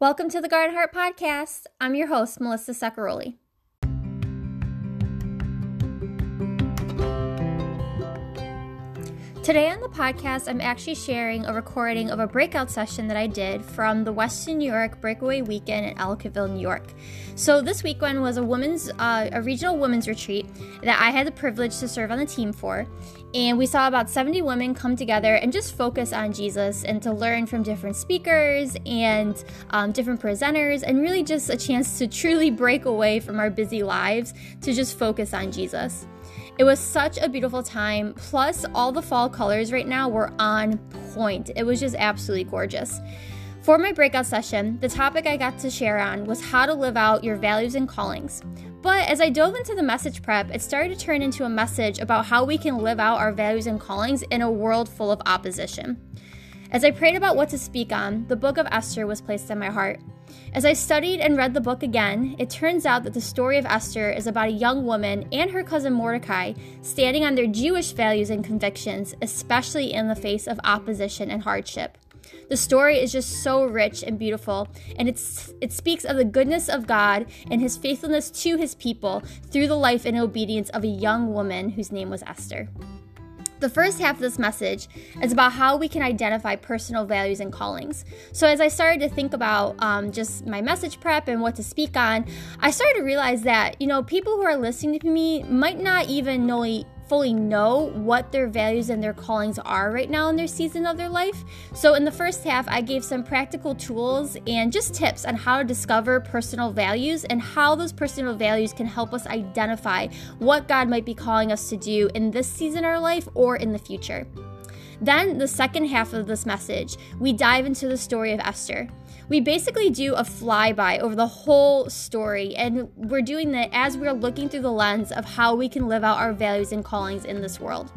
Welcome to the Garden Heart Podcast. I'm your host, Melissa Sacaroli. Today on the podcast, I'm actually sharing a recording of a breakout session that I did from the Western New York Breakaway Weekend in Ellicottville, New York. So this weekend was a women's, uh, a regional women's retreat that I had the privilege to serve on the team for, and we saw about 70 women come together and just focus on Jesus and to learn from different speakers and um, different presenters, and really just a chance to truly break away from our busy lives to just focus on Jesus. It was such a beautiful time. Plus, all the fall colors right now were on point. It was just absolutely gorgeous. For my breakout session, the topic I got to share on was how to live out your values and callings. But as I dove into the message prep, it started to turn into a message about how we can live out our values and callings in a world full of opposition. As I prayed about what to speak on, the book of Esther was placed in my heart. As I studied and read the book again, it turns out that the story of Esther is about a young woman and her cousin Mordecai standing on their Jewish values and convictions, especially in the face of opposition and hardship. The story is just so rich and beautiful, and it's, it speaks of the goodness of God and his faithfulness to his people through the life and obedience of a young woman whose name was Esther. The first half of this message is about how we can identify personal values and callings. So, as I started to think about um, just my message prep and what to speak on, I started to realize that, you know, people who are listening to me might not even know fully know what their values and their callings are right now in their season of their life. So, in the first half, I gave some practical tools and just tips on how to discover personal values and how those personal values can help us identify what God might be calling us to do in this season of our life or in the future. Then, the second half of this message, we dive into the story of Esther. We basically do a flyby over the whole story, and we're doing that as we're looking through the lens of how we can live out our values and callings in this world.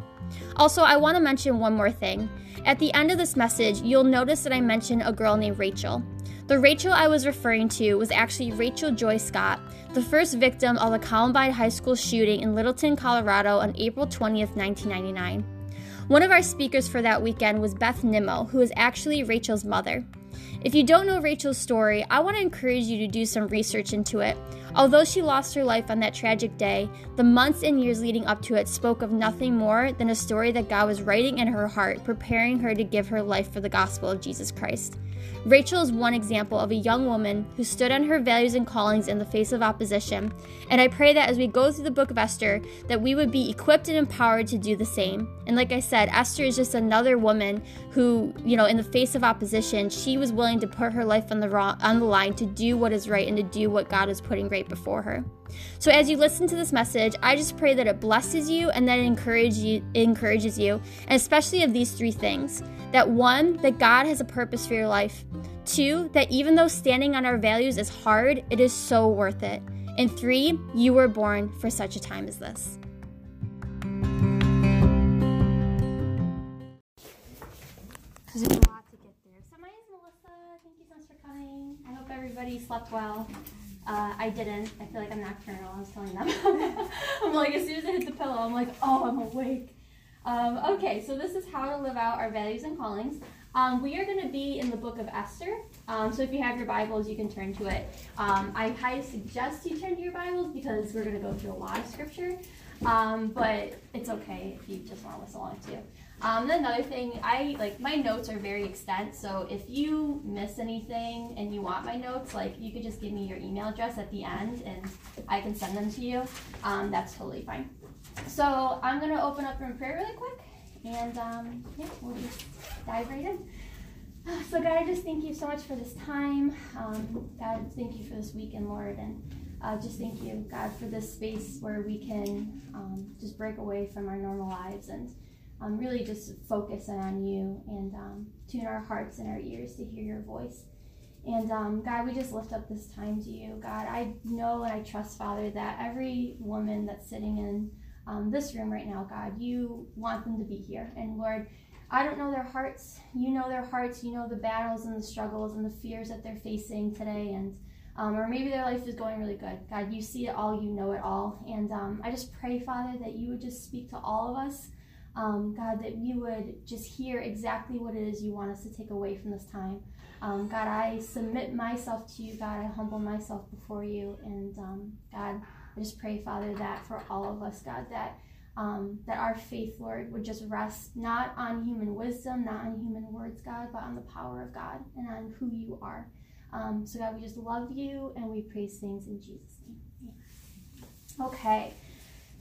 Also, I want to mention one more thing. At the end of this message, you'll notice that I mentioned a girl named Rachel. The Rachel I was referring to was actually Rachel Joy Scott, the first victim of the Columbine High School shooting in Littleton, Colorado on April 20th, 1999. One of our speakers for that weekend was Beth Nimmo, who is actually Rachel's mother. If you don't know Rachel's story, I want to encourage you to do some research into it. Although she lost her life on that tragic day, the months and years leading up to it spoke of nothing more than a story that God was writing in her heart, preparing her to give her life for the gospel of Jesus Christ. Rachel is one example of a young woman who stood on her values and callings in the face of opposition, and I pray that as we go through the book of Esther, that we would be equipped and empowered to do the same. And like I said, Esther is just another woman who, you know, in the face of opposition, she was willing to put her life on the on the line to do what is right and to do what God is putting right before her. So as you listen to this message, I just pray that it blesses you and that it encourages you, encourages you, and especially of these three things. That one, that God has a purpose for your life. Two, that even though standing on our values is hard, it is so worth it. And three, you were born for such a time as this. There's a lot to get there. So my name is Melissa. Thank you so much for coming. I hope everybody slept well. Uh, I didn't. I feel like I'm nocturnal. I was telling them. I'm like, as soon as I hit the pillow, I'm like, oh, I'm awake. Um, okay, so this is how to live out our values and callings. Um, we are going to be in the book of Esther. Um, so if you have your Bibles, you can turn to it. Um, I highly suggest you turn to your Bibles because we're going to go through a lot of scripture. Um, but it's okay if you just want to listen along too. Um, another thing, I like my notes are very extent, so if you miss anything and you want my notes, like you could just give me your email address at the end and I can send them to you. Um, that's totally fine. So I'm gonna open up in prayer really quick, and um, yeah, we'll just dive right in. So God, I just thank you so much for this time. Um, God, thank you for this weekend, Lord, and uh, just thank you, God, for this space where we can um, just break away from our normal lives and um, really just focus on you and um, tune our hearts and our ears to hear your voice. And um, God, we just lift up this time to you. God, I know and I trust, Father, that every woman that's sitting in um, this room right now, God, you want them to be here. And Lord, I don't know their hearts. You know their hearts. You know the battles and the struggles and the fears that they're facing today. And um, or maybe their life is going really good. God, you see it all. You know it all. And um, I just pray, Father, that you would just speak to all of us um, God, that we would just hear exactly what it is you want us to take away from this time. Um, God, I submit myself to you. God, I humble myself before you. And um, God, I just pray, Father, that for all of us, God, that um, that our faith, Lord, would just rest not on human wisdom, not on human words, God, but on the power of God and on who you are. Um, so, God, we just love you and we praise things in Jesus' name. Okay.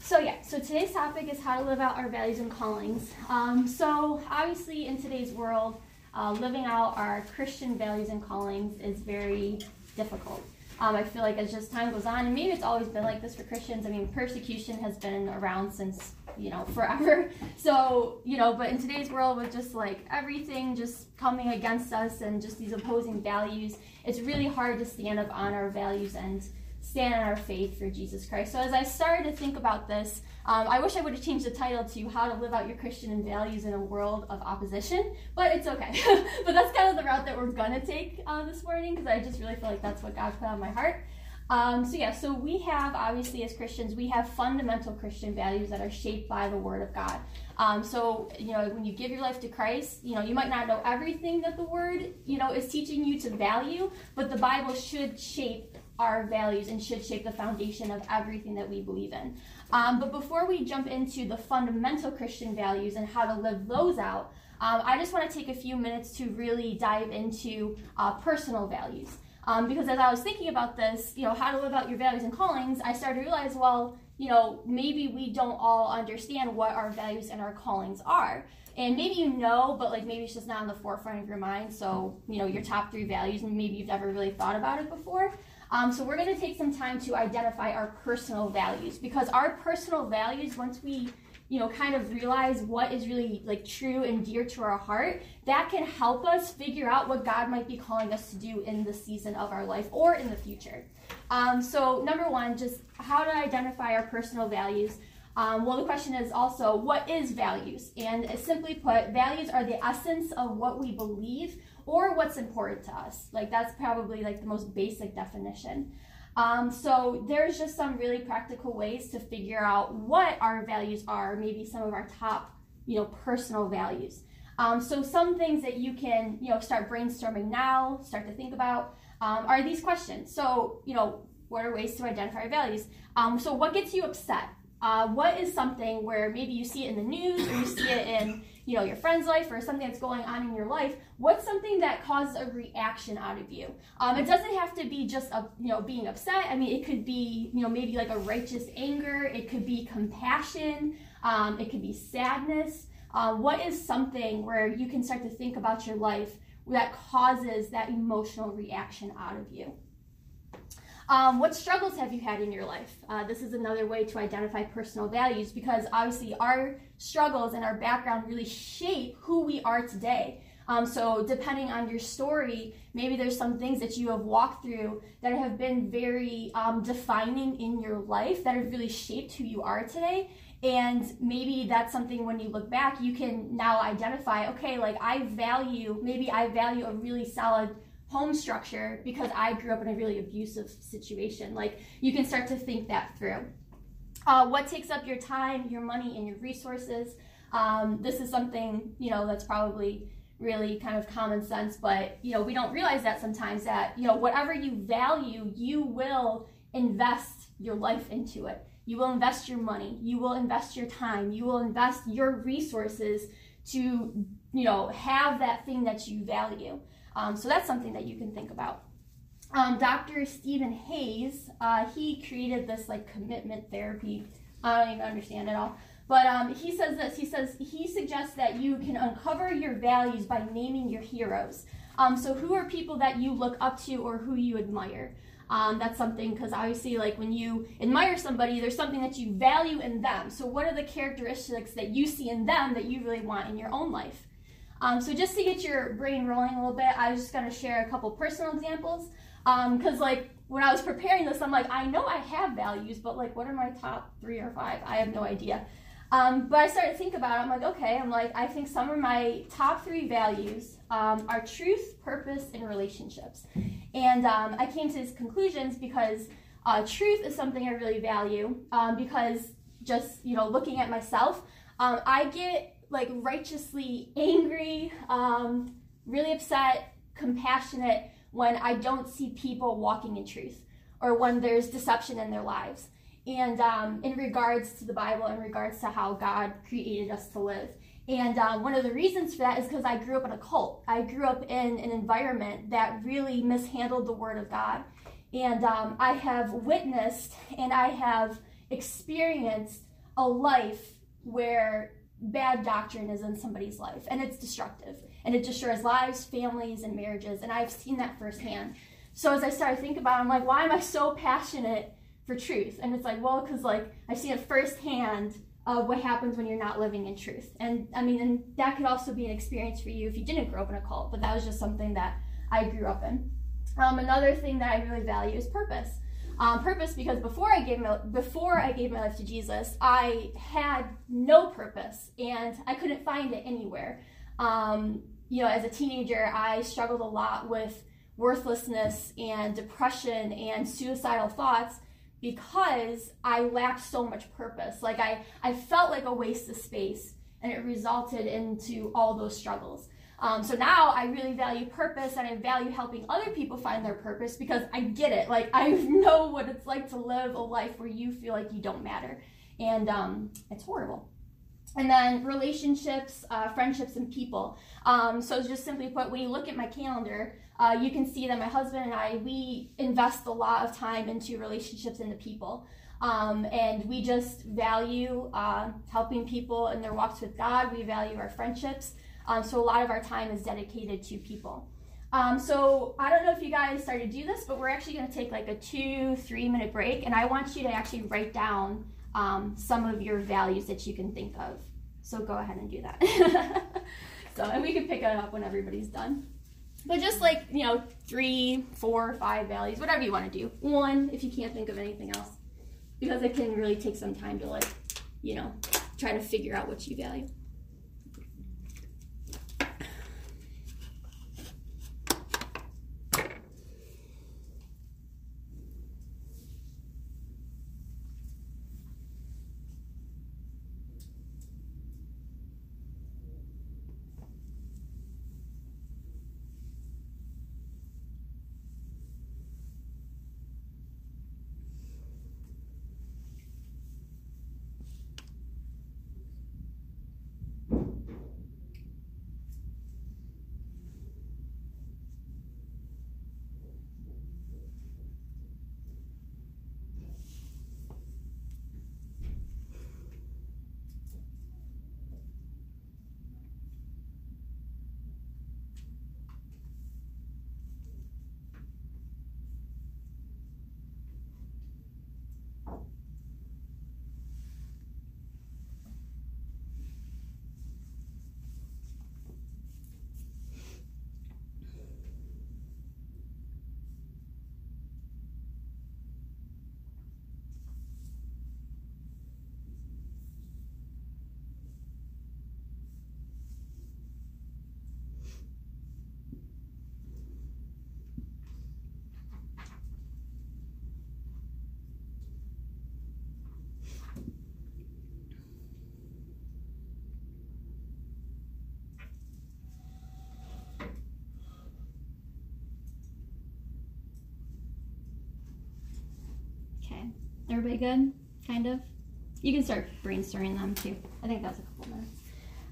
So, yeah, so today's topic is how to live out our values and callings. Um, so, obviously, in today's world, uh, living out our Christian values and callings is very difficult. Um, I feel like as just time goes on, and maybe it's always been like this for Christians. I mean, persecution has been around since you know forever. So you know, but in today's world, with just like everything just coming against us and just these opposing values, it's really hard to stand up on our values and stand on our faith for Jesus Christ. So as I started to think about this, um, I wish I would have changed the title to How to Live Out Your Christian Values in a World of Opposition, but it's okay. but that's kind of the route that we're going to take uh, this morning because I just really feel like that's what God put on my heart. Um, so yeah, so we have obviously as Christians, we have fundamental Christian values that are shaped by the Word of God. Um, so you know, when you give your life to Christ, you know you might not know everything that the Word you know is teaching you to value, but the Bible should shape our values and should shape the foundation of everything that we believe in. Um, but before we jump into the fundamental Christian values and how to live those out, um, I just want to take a few minutes to really dive into uh, personal values. Um, because as I was thinking about this, you know, how to live out your values and callings, I started to realize, well, you know, maybe we don't all understand what our values and our callings are. And maybe you know, but like maybe it's just not on the forefront of your mind. So, you know, your top three values, and maybe you've never really thought about it before. Um, so we're going to take some time to identify our personal values because our personal values, once we you know kind of realize what is really like true and dear to our heart that can help us figure out what god might be calling us to do in the season of our life or in the future. Um, so number one just how to identify our personal values. Um, well the question is also what is values? And simply put values are the essence of what we believe or what's important to us. Like that's probably like the most basic definition. Um, so there's just some really practical ways to figure out what our values are, maybe some of our top, you know, personal values. Um, so some things that you can, you know, start brainstorming now, start to think about, um, are these questions. So, you know, what are ways to identify our values? Um, so what gets you upset? Uh, what is something where maybe you see it in the news or you see it in you know your friend's life or something that's going on in your life what's something that causes a reaction out of you? Um, it doesn't have to be just a, you know being upset. I mean it could be you know maybe like a righteous anger. It could be compassion. Um, it could be sadness. Uh, what is something where you can start to think about your life that causes that emotional reaction out of you? Um, what struggles have you had in your life? Uh, this is another way to identify personal values because obviously our struggles and our background really shape who we are today. Um, so, depending on your story, maybe there's some things that you have walked through that have been very um, defining in your life that have really shaped who you are today. And maybe that's something when you look back, you can now identify okay, like I value, maybe I value a really solid home structure because I grew up in a really abusive situation. Like you can start to think that through. Uh, what takes up your time, your money, and your resources? Um, this is something you know that's probably really kind of common sense, but you know we don't realize that sometimes that you know whatever you value, you will invest your life into it. You will invest your money. You will invest your time. You will invest your resources to you know have that thing that you value. Um, so that's something that you can think about. Um, Dr. Steven Hayes, uh, he created this like commitment therapy. I don't even understand it all. But um, he says this. He says he suggests that you can uncover your values by naming your heroes. Um, so who are people that you look up to or who you admire? Um, that's something because obviously, like when you admire somebody, there's something that you value in them. So what are the characteristics that you see in them that you really want in your own life? Um, so just to get your brain rolling a little bit, I was just going to share a couple personal examples. Because um, like when I was preparing this, I'm like, I know I have values, but like what are my top three or five? I have no idea. Um, but I started to think about it. I'm like, okay, I'm like, I think some of my top three values um, are truth, purpose, and relationships. And um, I came to these conclusions because uh, truth is something I really value um, because just, you know, looking at myself, I get like righteously angry, um, really upset compassionate when I don't see people walking in truth or when there's deception in their lives. And um, in regards to the Bible, in regards to how God created us to live. And um, one of the reasons for that is because I grew up in a cult. I grew up in an environment that really mishandled the Word of God. And um, I have witnessed and I have experienced a life where bad doctrine is in somebody's life and it's destructive and it destroys lives, families, and marriages. And I've seen that firsthand. So as I started thinking about it, I'm like, why am I so passionate for truth? And it's like, well, because like I've seen it firsthand of what happens when you're not living in truth. And I mean, and that could also be an experience for you if you didn't grow up in a cult, but that was just something that I grew up in. Um, another thing that I really value is purpose. Um, purpose because before I gave my before I gave my life to Jesus, I had no purpose and I couldn't find it anywhere. Um, you know, as a teenager, I struggled a lot with worthlessness and depression and suicidal thoughts because I lacked so much purpose. Like I, I felt like a waste of space and it resulted into all those struggles. Um, so now I really value purpose and I value helping other people find their purpose because I get it. Like I know what it's like to live a life where you feel like you don't matter. And um, it's horrible. And then relationships, uh, friendships, and people. Um, so just simply put, when you look at my calendar, uh, you can see that my husband and I, we invest a lot of time into relationships and the people. Um, and we just value uh, helping people in their walks with God. We value our friendships. Um, so a lot of our time is dedicated to people. Um, so I don't know if you guys started to do this, but we're actually going to take like a two, three minute break, and I want you to actually write down um, some of your values that you can think of. So go ahead and do that. so, and we can pick it up when everybody's done. But just like, you know, three, four, five values, whatever you want to do. One, if you can't think of anything else, because it can really take some time to like, you know, try to figure out what you value. Everybody good? Kind of? You can start brainstorming them too. I think that's a couple minutes.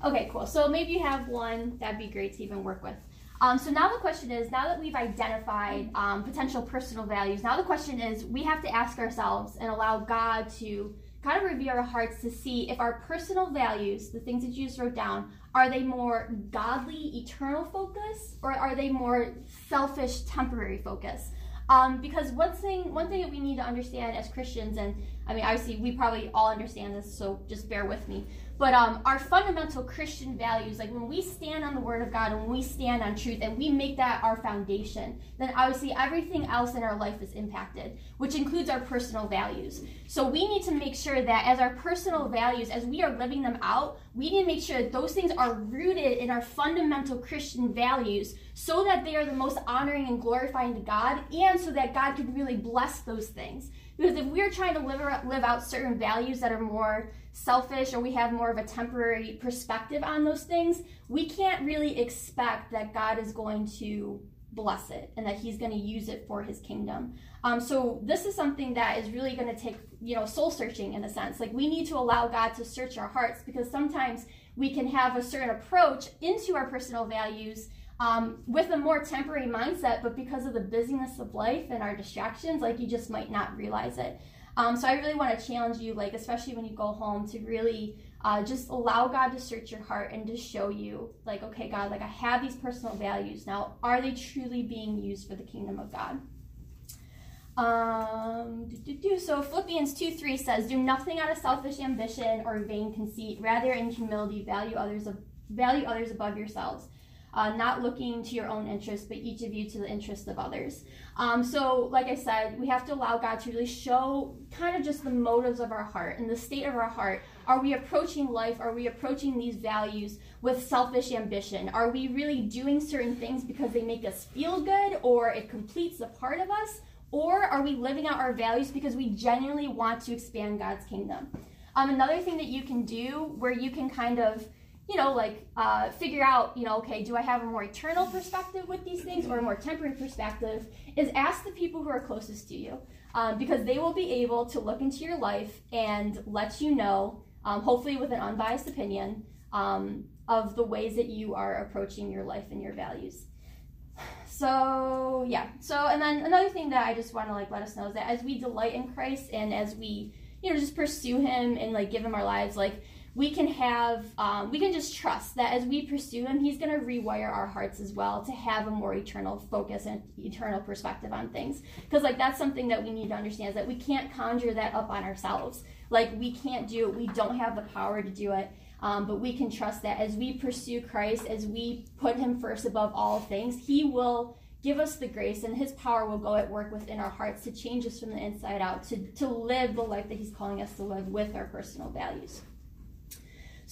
Okay, cool. So maybe you have one that'd be great to even work with. Um, so now the question is, now that we've identified um, potential personal values, now the question is, we have to ask ourselves and allow God to kind of review our hearts to see if our personal values, the things that you just wrote down, are they more godly, eternal focus, or are they more selfish, temporary focus? Um, because one thing, one thing that we need to understand as Christians, and I mean, obviously, we probably all understand this, so just bear with me. But um, our fundamental Christian values, like when we stand on the Word of God and we stand on truth and we make that our foundation, then obviously everything else in our life is impacted, which includes our personal values. So we need to make sure that as our personal values, as we are living them out, we need to make sure that those things are rooted in our fundamental Christian values so that they are the most honoring and glorifying to God and so that God can really bless those things. Because if we're trying to live, live out certain values that are more selfish or we have more of a temporary perspective on those things, we can't really expect that God is going to bless it and that he's going to use it for his kingdom. Um, so this is something that is really going to take, you know, soul searching in a sense. Like we need to allow God to search our hearts because sometimes we can have a certain approach into our personal values um, with a more temporary mindset, but because of the busyness of life and our distractions, like you just might not realize it. Um, so I really want to challenge you, like especially when you go home, to really uh, just allow God to search your heart and to show you, like, okay, God, like I have these personal values now. Are they truly being used for the kingdom of God? Um, so Philippians 2 3 says, Do nothing out of selfish ambition or vain conceit, rather in humility value others of, value others above yourselves uh, not looking to your own interest, but each of you to the interest of others. Um, so, like I said, we have to allow God to really show kind of just the motives of our heart and the state of our heart. Are we approaching life? Are we approaching these values with selfish ambition? Are we really doing certain things because they make us feel good or it completes a part of us? Or are we living out our values because we genuinely want to expand God's kingdom? Um, another thing that you can do where you can kind of you know, like uh, figure out, you know, okay, do I have a more eternal perspective with these things or a more temporary perspective? Is ask the people who are closest to you um, because they will be able to look into your life and let you know, um, hopefully with an unbiased opinion, um, of the ways that you are approaching your life and your values. So yeah. So and then another thing that I just want to like let us know is that as we delight in Christ and as we you know just pursue Him and like give Him our lives, like we can have um, we can just trust that as we pursue him he's going to rewire our hearts as well to have a more eternal focus and eternal perspective on things. Because like that's something that we need to understand is that we can't conjure that up on ourselves. Like we can't do it. We don't have the power to do it. Um, but we can trust that as we pursue christ as we put him first above all things he will give us the grace and his power will go at work within our hearts to change us from the inside out to, to live the life that he's calling us to live with our personal values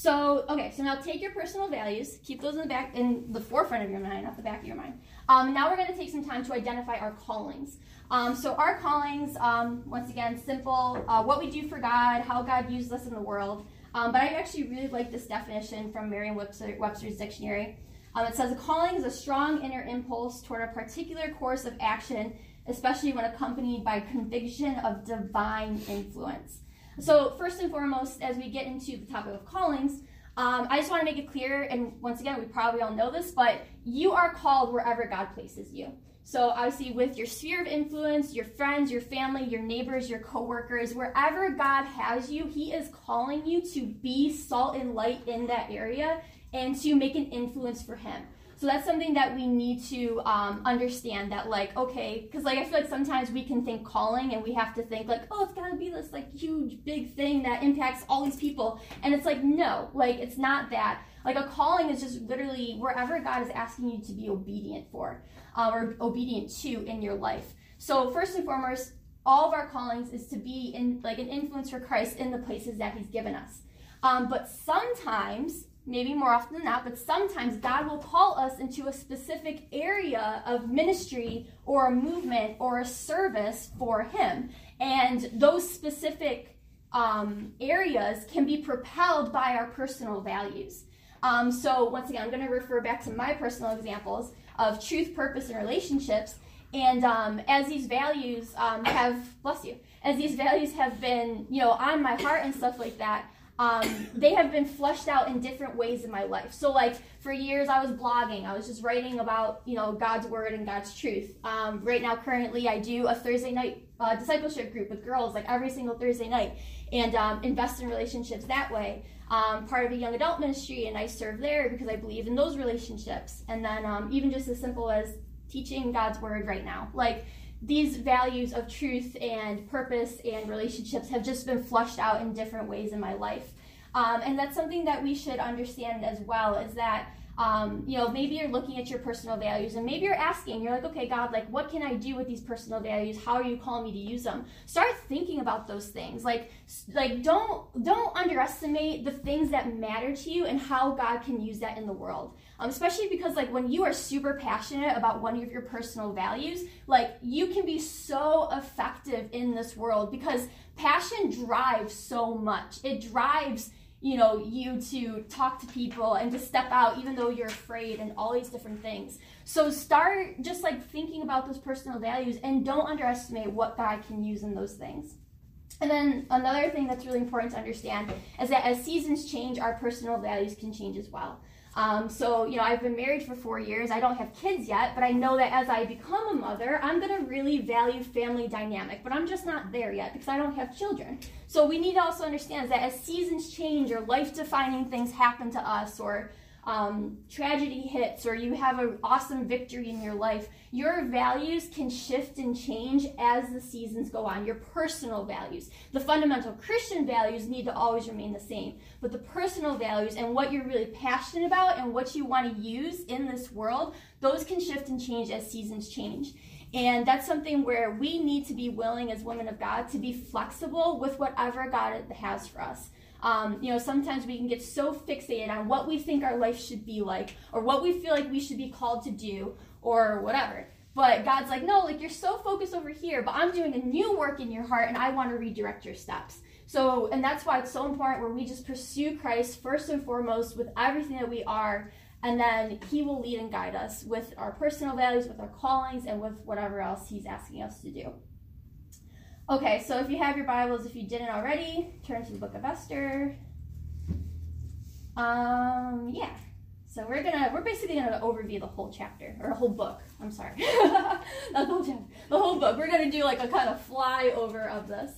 so, okay, so now take your personal values, keep those in the back, in the forefront of your mind, not the back of your mind. Um, now we're going to take some time to identify our callings. Um, so our callings, um, once again, simple, uh, what we do for God, how God uses us in the world. Um, but I actually really like this definition from Merriam-Webster, Webster's dictionary. Um, it says a calling is a strong inner impulse toward a particular course of action, especially when accompanied by conviction of divine influence. So, first and foremost, as we get into the topic of callings, um, I just want to make it clear, and once again, we probably all know this, but you are called wherever God places you. So, obviously, with your sphere of influence, your friends, your family, your neighbors, your coworkers, wherever God has you, He is calling you to be salt and light in that area and to make an influence for Him. So that's something that we need to um, understand that, like, okay, because like I feel like sometimes we can think calling and we have to think like, oh, it's gotta be this like huge big thing that impacts all these people, and it's like no, like it's not that. Like a calling is just literally wherever God is asking you to be obedient for, uh, or obedient to in your life. So first and foremost, all of our callings is to be in like an influence for Christ in the places that He's given us. Um, but sometimes maybe more often than not, but sometimes God will call us into a specific area of ministry or a movement or a service for Him. And those specific um, areas can be propelled by our personal values. Um, so, once again, I'm going to refer back to my personal examples of truth, purpose, and relationships. And um, as these values um, have, bless you, as these values have been, you know, on my heart and stuff like that, um, they have been flushed out in different ways in my life. So, like for years, I was blogging. I was just writing about you know God's word and God's truth. Um, right now, currently, I do a Thursday night uh, discipleship group with girls, like every single Thursday night, and um, invest in relationships that way. Um, part of a young adult ministry, and I serve there because I believe in those relationships. And then um, even just as simple as teaching God's word right now, like these values of truth and purpose and relationships have just been flushed out in different ways in my life. Um, and that's something that we should understand as well is that um, you know maybe you're looking at your personal values and maybe you're asking you're like okay god like what can i do with these personal values? How are you calling me to use them? Start thinking about those things. Like like don't don't underestimate the things that matter to you and how god can use that in the world um, especially because like when you are super passionate about one of your personal values like you can be so effective in this world because passion drives so much it drives you know, you to talk to people and to step out even though you're afraid and all these different things. So start just like thinking about those personal values and don't underestimate what God can use in those things. And then another thing that's really important to understand is that as seasons change, our personal values can change as well. Um, so, you know, I've been married for four years. I don't have kids yet, but I know that as I become a mother, I'm going to really value family dynamic. But I'm just not there yet because I don't have children. So we need to also understand that as seasons change or life defining things happen to us or um, tragedy hits or you have an awesome victory in your life, your values can shift and change as the seasons go on. Your personal values. The fundamental Christian values need to always remain the same, but the personal values and what you're really passionate about and what you want to use in this world, those can shift and change as seasons change. And that's something where we need to be willing as women of God to be flexible with whatever God has for us. Um, you know, sometimes we can get so fixated on what we think our life should be like, or what we feel like we should be called to do, or whatever. But God's like, no, like you're so focused over here, but I'm doing a new work in your heart, and I want to redirect your steps. So, and that's why it's so important where we just pursue Christ first and foremost with everything that we are, and then He will lead and guide us with our personal values, with our callings, and with whatever else He's asking us to do. Okay, so if you have your Bibles, if you didn't already, turn to the book of Esther. Um, yeah. So we're gonna we're basically gonna overview the whole chapter or a whole book. I'm sorry, not the whole chapter, the whole book. We're gonna do like a kind of flyover of this.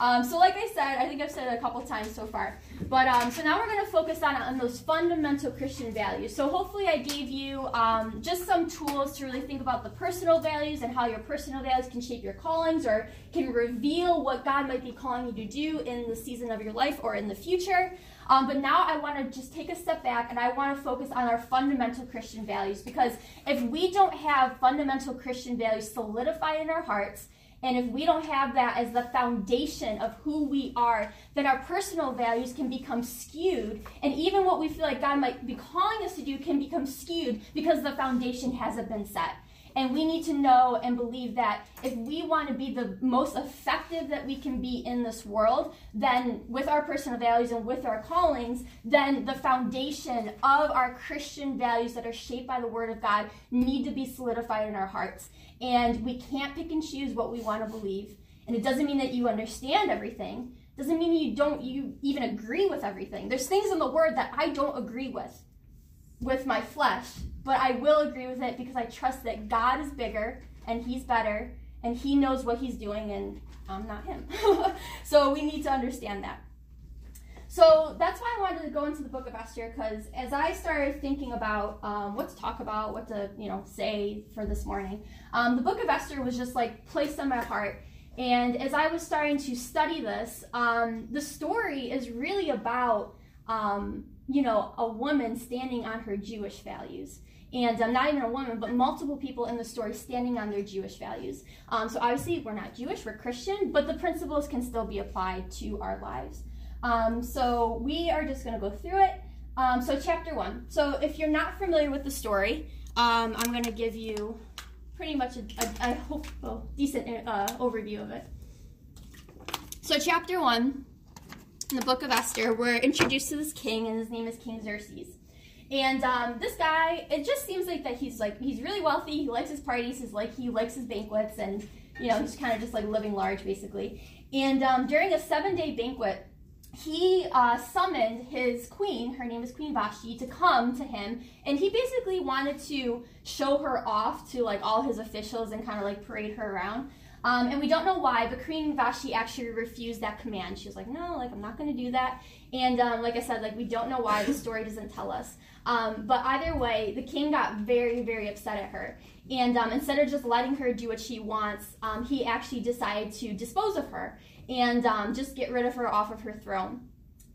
Um, so like I said, I think I've said it a couple times so far. But um, so now we're going to focus on, on those fundamental Christian values. So hopefully I gave you um, just some tools to really think about the personal values and how your personal values can shape your callings or can reveal what God might be calling you to do in the season of your life or in the future. Um, but now I want to just take a step back and I want to focus on our fundamental Christian values because if we don't have fundamental Christian values solidified in our hearts, and if we don't have that as the foundation of who we are, then our personal values can become skewed. And even what we feel like God might be calling us to do can become skewed because the foundation hasn't been set. And we need to know and believe that if we want to be the most effective that we can be in this world, then with our personal values and with our callings, then the foundation of our Christian values that are shaped by the Word of God need to be solidified in our hearts. And we can't pick and choose what we want to believe. And it doesn't mean that you understand everything. It doesn't mean you don't you even agree with everything. There's things in the word that I don't agree with with my flesh, but I will agree with it because I trust that God is bigger and he's better and he knows what he's doing and I'm not him. so we need to understand that. So that's why I wanted to go into the book of Esther because as I started thinking about um, what to talk about, what to you know say for this morning, um, the book of Esther was just like placed on my heart. And as I was starting to study this, um, the story is really about um, you know a woman standing on her Jewish values and um, not even a woman, but multiple people in the story standing on their Jewish values. Um, so obviously, we're not Jewish, we're Christian, but the principles can still be applied to our lives. Um, so we are just going to go through it. Um, so chapter one. So if you're not familiar with the story, um, I'm going to give you pretty much a, a, a hope, well, decent uh, overview of it. So chapter one, in the book of Esther, we're introduced to this king, and his name is King Xerxes. And um, this guy, it just seems like that he's like he's really wealthy. He likes his parties. He's like he likes his banquets, and you know he's kind of just like living large basically. And um, during a seven-day banquet, he uh, summoned his queen, her name is Queen Vashti, to come to him, and he basically wanted to show her off to like all his officials and kind of like parade her around. Um, and we don't know why, but Queen Vashti actually refused that command. She was like, "No, like I'm not going to do that." And um, like I said, like we don't know why. The story doesn't tell us. Um, but either way, the king got very, very upset at her. And um, instead of just letting her do what she wants, um, he actually decided to dispose of her and um, just get rid of her off of her throne.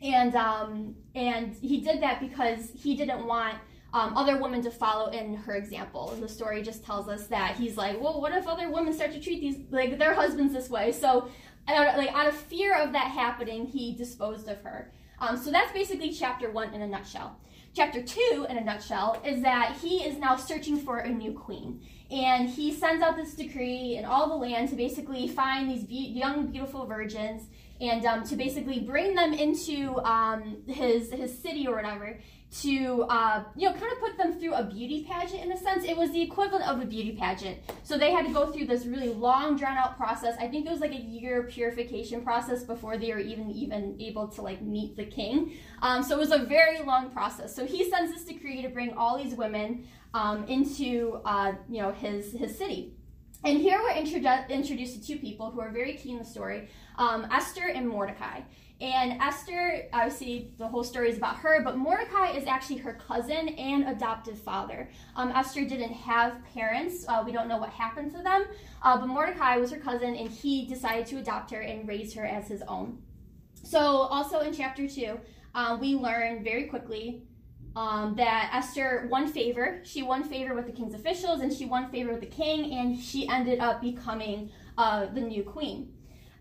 And um, and he did that because he didn't want um, other women to follow in her example. And the story just tells us that he's like, well, what if other women start to treat these like their husbands this way? So, out, like out of fear of that happening, he disposed of her. Um, so that's basically chapter one in a nutshell. chapter 2, in a nutshell, is that he is now searching for a new queen. And he sends out this decree in all the land to basically find these be- young, beautiful virgins and um, to basically bring them into um, his, his city or whatever to uh, you know kind of put them through a beauty pageant in a sense. It was the equivalent of a beauty pageant. So they had to go through this really long drawn out process. I think it was like a year purification process before they were even even able to like meet the king. Um, so it was a very long process. So he sends this decree to bring all these women um, into uh, you know his his city and here we're introdu- introduced to two people who are very key in the story um, esther and mordecai and Esther, obviously, the whole story is about her, but Mordecai is actually her cousin and adoptive father. Um, Esther didn't have parents. Uh, we don't know what happened to them, uh, but Mordecai was her cousin, and he decided to adopt her and raise her as his own. So, also in chapter 2, uh, we learn very quickly um, that Esther won favor. She won favor with the king's officials, and she won favor with the king, and she ended up becoming uh, the new queen.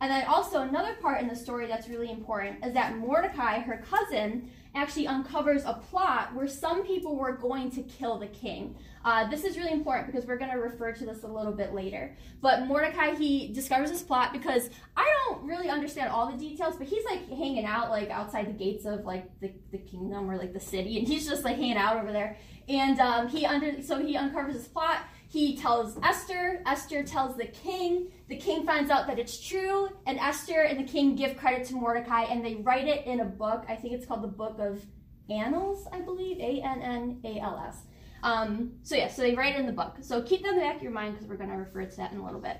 And then also another part in the story that's really important is that Mordecai, her cousin, actually uncovers a plot where some people were going to kill the king. Uh, this is really important because we're going to refer to this a little bit later. But Mordecai, he discovers this plot because I don't really understand all the details, but he's like hanging out like outside the gates of like the, the kingdom or like the city, and he's just like hanging out over there. And um, he under so he uncovers this plot he tells Esther, Esther tells the king, the king finds out that it's true, and Esther and the king give credit to Mordecai and they write it in a book. I think it's called the Book of Annals, I believe, A N N A L S. Um, so, yeah, so they write it in the book. So keep that in the back of your mind because we're going to refer to that in a little bit.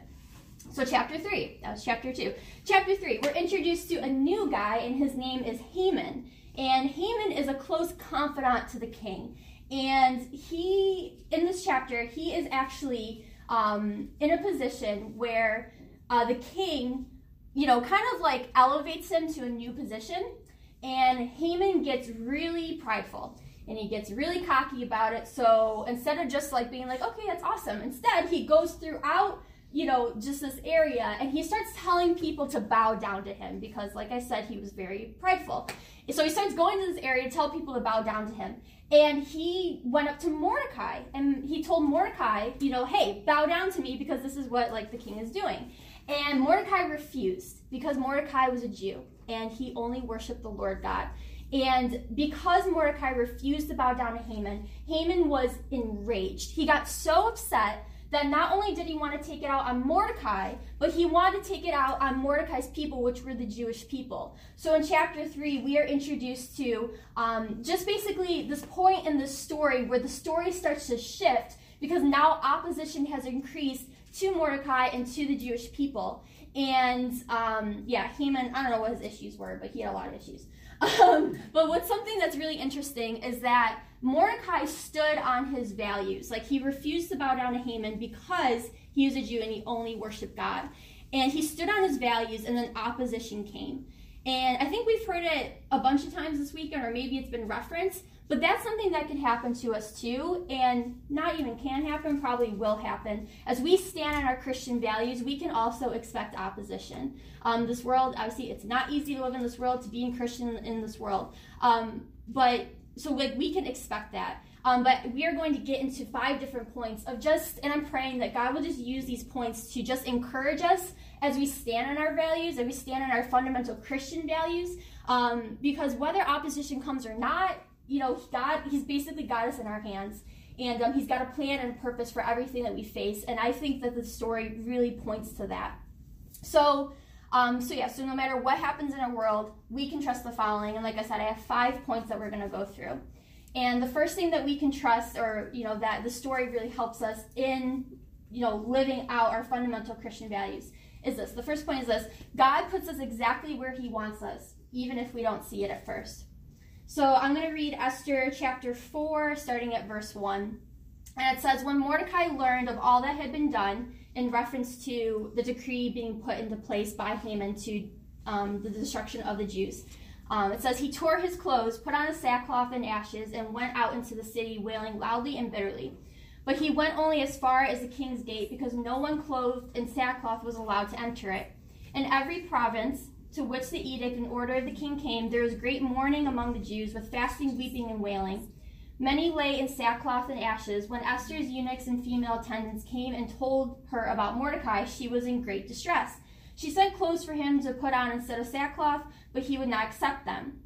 So, chapter three, that was chapter two. Chapter three, we're introduced to a new guy, and his name is Haman. And Haman is a close confidant to the king. And he, in this chapter, he is actually um, in a position where uh, the king, you know, kind of like elevates him to a new position. And Haman gets really prideful and he gets really cocky about it. So instead of just like being like, okay, that's awesome, instead he goes throughout, you know, just this area and he starts telling people to bow down to him because, like I said, he was very prideful. So he starts going to this area to tell people to bow down to him. And he went up to Mordecai and he told Mordecai, you know, hey, bow down to me because this is what like the king is doing. And Mordecai refused because Mordecai was a Jew and he only worshiped the Lord God. And because Mordecai refused to bow down to Haman, Haman was enraged. He got so upset that not only did he want to take it out on Mordecai, but he wanted to take it out on Mordecai's people, which were the Jewish people. So in chapter 3, we are introduced to um, just basically this point in the story where the story starts to shift because now opposition has increased to Mordecai and to the Jewish people. And um, yeah, Haman, I don't know what his issues were, but he had a lot of issues. Um, but what's something that's really interesting is that Mordecai stood on his values. Like he refused to bow down to Haman because he was a Jew and he only worshiped God. And he stood on his values, and then opposition came. And I think we've heard it a bunch of times this weekend, or maybe it's been referenced, but that's something that can happen to us too, and not even can happen, probably will happen. As we stand on our Christian values, we can also expect opposition. Um, this world, obviously, it's not easy to live in this world, to be a Christian in this world. Um, but so like we can expect that. Um, but we are going to get into five different points of just, and I'm praying that God will just use these points to just encourage us as we stand on our values, as we stand on our fundamental Christian values. Um, because whether opposition comes or not, you know, God, He's basically got us in our hands. And um, He's got a plan and purpose for everything that we face. And I think that the story really points to that. So, um, so yeah, so no matter what happens in our world, we can trust the following. And like I said, I have five points that we're going to go through. And the first thing that we can trust, or you know, that the story really helps us in, you know, living out our fundamental Christian values, is this. The first point is this: God puts us exactly where He wants us, even if we don't see it at first. So I'm going to read Esther chapter four, starting at verse one, and it says, "When Mordecai learned of all that had been done." in reference to the decree being put into place by Haman to um, the destruction of the Jews. Um, it says, He tore his clothes, put on a sackcloth and ashes, and went out into the city, wailing loudly and bitterly. But he went only as far as the king's gate, because no one clothed in sackcloth was allowed to enter it. In every province to which the edict and order of the king came, there was great mourning among the Jews, with fasting, weeping, and wailing. Many lay in sackcloth and ashes. When Esther's eunuchs and female attendants came and told her about Mordecai, she was in great distress. She sent clothes for him to put on instead of sackcloth, but he would not accept them.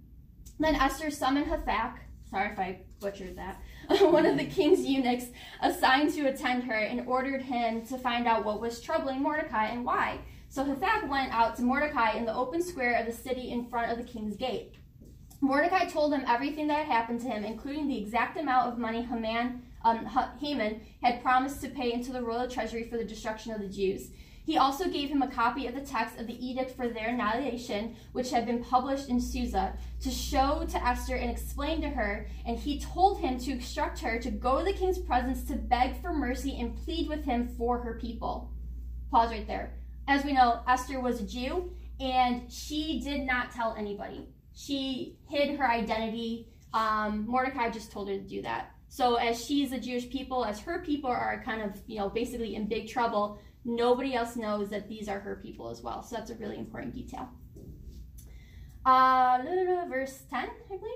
Then Esther summoned Hathach, sorry if I butchered that, one of the king's eunuchs assigned to attend her, and ordered him to find out what was troubling Mordecai and why. So Hathach went out to Mordecai in the open square of the city in front of the king's gate. Mordecai told him everything that had happened to him, including the exact amount of money Haman, um, Haman had promised to pay into the royal treasury for the destruction of the Jews. He also gave him a copy of the text of the edict for their annihilation, which had been published in Susa, to show to Esther and explain to her. And he told him to instruct her to go to the king's presence to beg for mercy and plead with him for her people. Pause right there. As we know, Esther was a Jew, and she did not tell anybody she hid her identity. Um, Mordecai just told her to do that. So as she's a Jewish people, as her people are kind of, you know, basically in big trouble, nobody else knows that these are her people as well. So that's a really important detail. Uh, verse 10, I believe.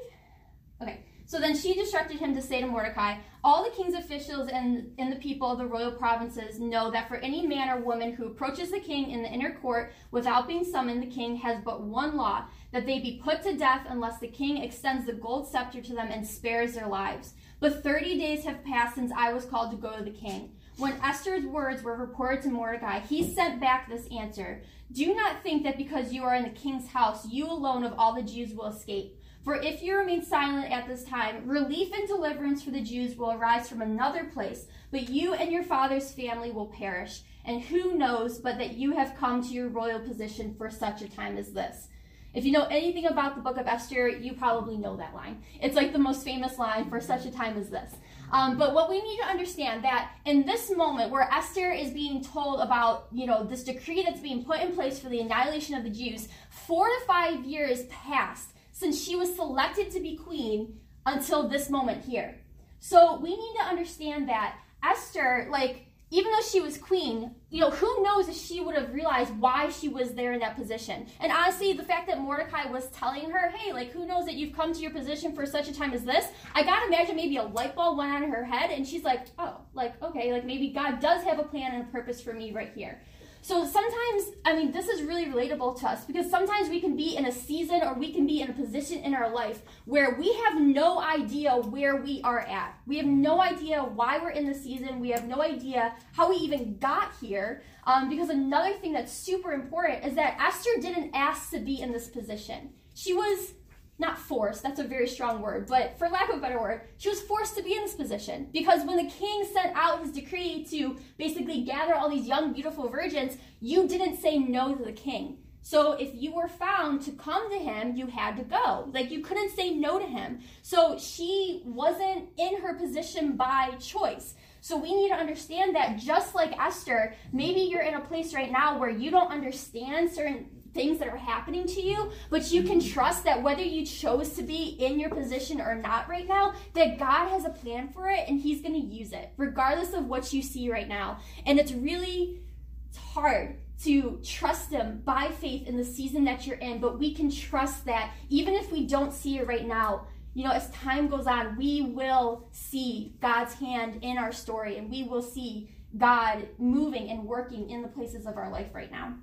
Okay. So then she instructed him to say to Mordecai, All the king's officials and, and the people of the royal provinces know that for any man or woman who approaches the king in the inner court without being summoned, the king has but one law that they be put to death unless the king extends the gold scepter to them and spares their lives. But 30 days have passed since I was called to go to the king. When Esther's words were reported to Mordecai, he sent back this answer Do not think that because you are in the king's house, you alone of all the Jews will escape. For if you remain silent at this time, relief and deliverance for the Jews will arise from another place, but you and your father's family will perish. And who knows but that you have come to your royal position for such a time as this? If you know anything about the book of Esther, you probably know that line. It's like the most famous line for such a time as this. Um, but what we need to understand that in this moment where Esther is being told about, you know, this decree that's being put in place for the annihilation of the Jews, four to five years passed since she was selected to be queen until this moment here. So we need to understand that Esther, like, even though she was queen, you know, who knows if she would have realized why she was there in that position. And honestly, the fact that Mordecai was telling her, hey, like, who knows that you've come to your position for such a time as this, I gotta imagine maybe a light bulb went on her head and she's like, oh, like, okay, like maybe God does have a plan and a purpose for me right here. So sometimes, I mean, this is really relatable to us because sometimes we can be in a season or we can be in a position in our life where we have no idea where we are at. We have no idea why we're in the season. We have no idea how we even got here. Um, because another thing that's super important is that Esther didn't ask to be in this position. She was not forced, that's a very strong word, but for lack of a better word, she was forced to be in this position. Because when the king sent out his decree to basically gather all these young, beautiful virgins, you didn't say no to the king. So if you were found to come to him, you had to go. Like you couldn't say no to him. So she wasn't in her position by choice. So we need to understand that just like Esther, maybe you're in a place right now where you don't understand certain things that are happening to you, but you can trust that whether you chose to be in your position or not right now, that God has a plan for it and He's going to use it, regardless of what you see right now. And it's really it's hard to trust Him by faith in the season that you're in, but we can trust that even if we don't see it right now, you know, as time goes on, we will see God's hand in our story and we will see God moving and working in the places of our life right now.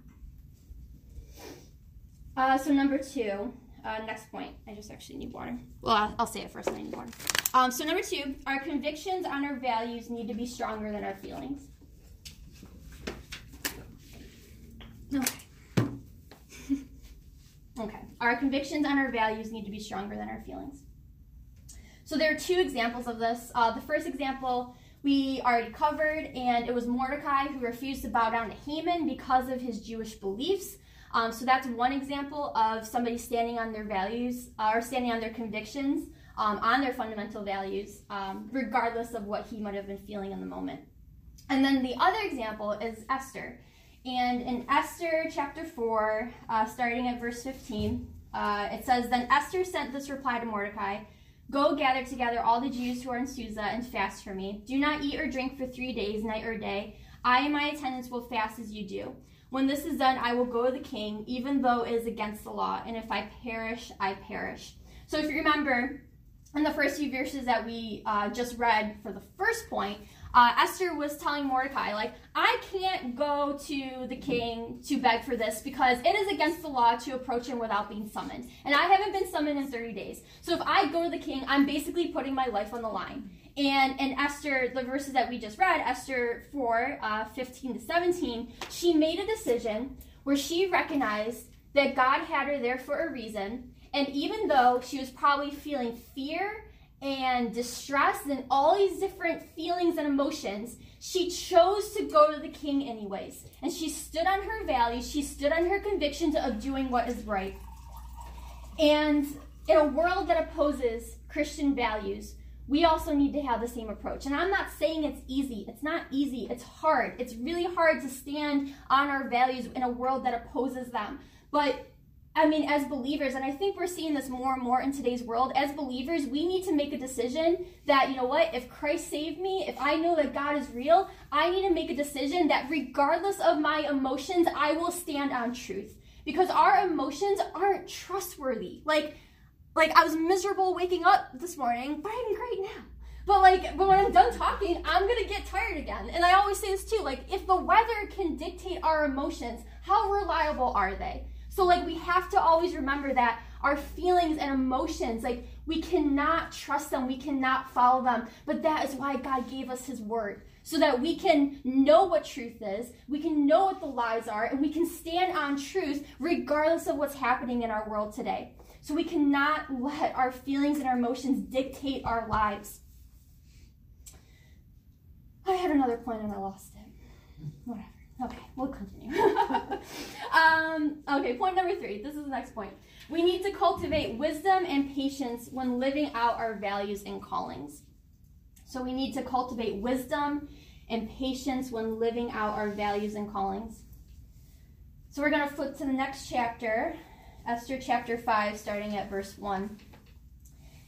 Uh, so number two, uh, next point. I just actually need water. Well, I'll, I'll say it first. I need water. Um, so number two, our convictions on our values need to be stronger than our feelings. Okay. okay. Our convictions on our values need to be stronger than our feelings. So there are two examples of this. Uh, the first example we already covered, and it was Mordecai who refused to bow down to Haman because of his Jewish beliefs. Um, so that's one example of somebody standing on their values uh, or standing on their convictions, um, on their fundamental values, um, regardless of what he might have been feeling in the moment. And then the other example is Esther. And in Esther chapter 4, uh, starting at verse 15, uh, it says, Then Esther sent this reply to Mordecai Go gather together all the Jews who are in Susa and fast for me. Do not eat or drink for three days, night or day. I and my attendants will fast as you do. When this is done, I will go to the king, even though it is against the law, and if I perish, I perish. So if you remember, in the first few verses that we uh, just read for the first point, uh, Esther was telling Mordecai, like, I can't go to the king to beg for this because it is against the law to approach him without being summoned. And I haven't been summoned in 30 days. So if I go to the king, I'm basically putting my life on the line. And in Esther, the verses that we just read, Esther 4, uh, 15 to 17, she made a decision where she recognized that God had her there for a reason. And even though she was probably feeling fear and distress and all these different feelings and emotions, she chose to go to the king anyways. And she stood on her values, she stood on her convictions of doing what is right. And in a world that opposes Christian values, we also need to have the same approach. And I'm not saying it's easy. It's not easy. It's hard. It's really hard to stand on our values in a world that opposes them. But I mean, as believers, and I think we're seeing this more and more in today's world, as believers, we need to make a decision that, you know what, if Christ saved me, if I know that God is real, I need to make a decision that regardless of my emotions, I will stand on truth. Because our emotions aren't trustworthy. Like, like I was miserable waking up this morning, but I'm great now. But like, but when I'm done talking, I'm gonna get tired again. And I always say this too, like, if the weather can dictate our emotions, how reliable are they? So, like, we have to always remember that our feelings and emotions, like, we cannot trust them, we cannot follow them. But that is why God gave us His Word, so that we can know what truth is, we can know what the lies are, and we can stand on truth regardless of what's happening in our world today. So, we cannot let our feelings and our emotions dictate our lives. I had another point and I lost it. Whatever. Okay, we'll continue. um, okay, point number three. This is the next point. We need to cultivate wisdom and patience when living out our values and callings. So we need to cultivate wisdom and patience when living out our values and callings. So we're going to flip to the next chapter, Esther chapter 5, starting at verse 1.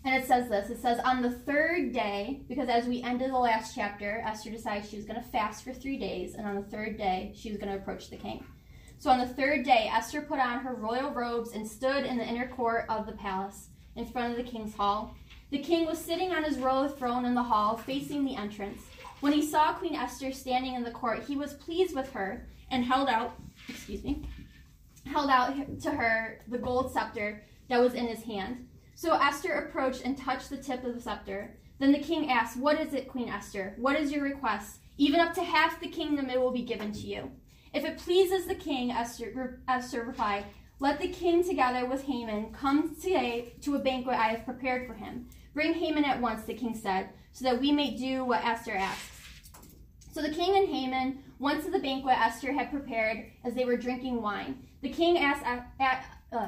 And it says this it says, On the third day, because as we ended the last chapter, Esther decided she was going to fast for three days, and on the third day, she was going to approach the king. So on the third day, Esther put on her royal robes and stood in the inner court of the palace, in front of the king's hall. The king was sitting on his royal throne in the hall, facing the entrance. When he saw Queen Esther standing in the court, he was pleased with her and held out, excuse me, held out to her the gold scepter that was in his hand. So Esther approached and touched the tip of the scepter. Then the king asked, What is it, Queen Esther? What is your request? Even up to half the kingdom it will be given to you. If it pleases the king, Esther, Esther replied, Let the king together with Haman come today to a banquet I have prepared for him. Bring Haman at once, the king said, so that we may do what Esther asks. So the king and Haman went to the banquet Esther had prepared as they were drinking wine. The king asked, uh,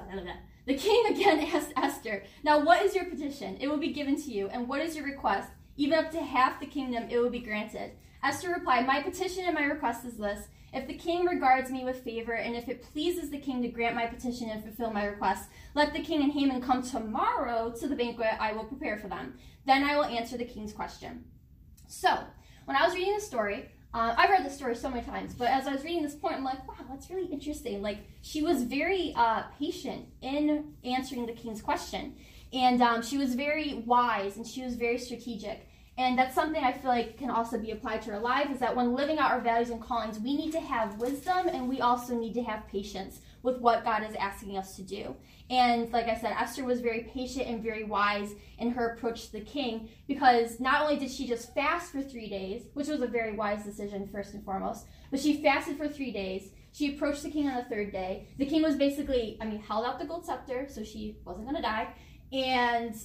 the king again asked Esther, Now what is your petition? It will be given to you. And what is your request? Even up to half the kingdom, it will be granted. Esther replied, My petition and my request is this. If the king regards me with favor, and if it pleases the king to grant my petition and fulfill my request, let the king and Haman come tomorrow to the banquet I will prepare for them. Then I will answer the king's question. So, when I was reading the story, uh, I've read this story so many times, but as I was reading this point, I'm like, wow, that's really interesting. Like, she was very uh, patient in answering the king's question. And um, she was very wise and she was very strategic. And that's something I feel like can also be applied to our lives is that when living out our values and callings, we need to have wisdom and we also need to have patience with what God is asking us to do. And like I said, Esther was very patient and very wise in her approach to the king because not only did she just fast for three days, which was a very wise decision, first and foremost, but she fasted for three days. She approached the king on the third day. The king was basically, I mean, held out the gold scepter, so she wasn't going to die. And,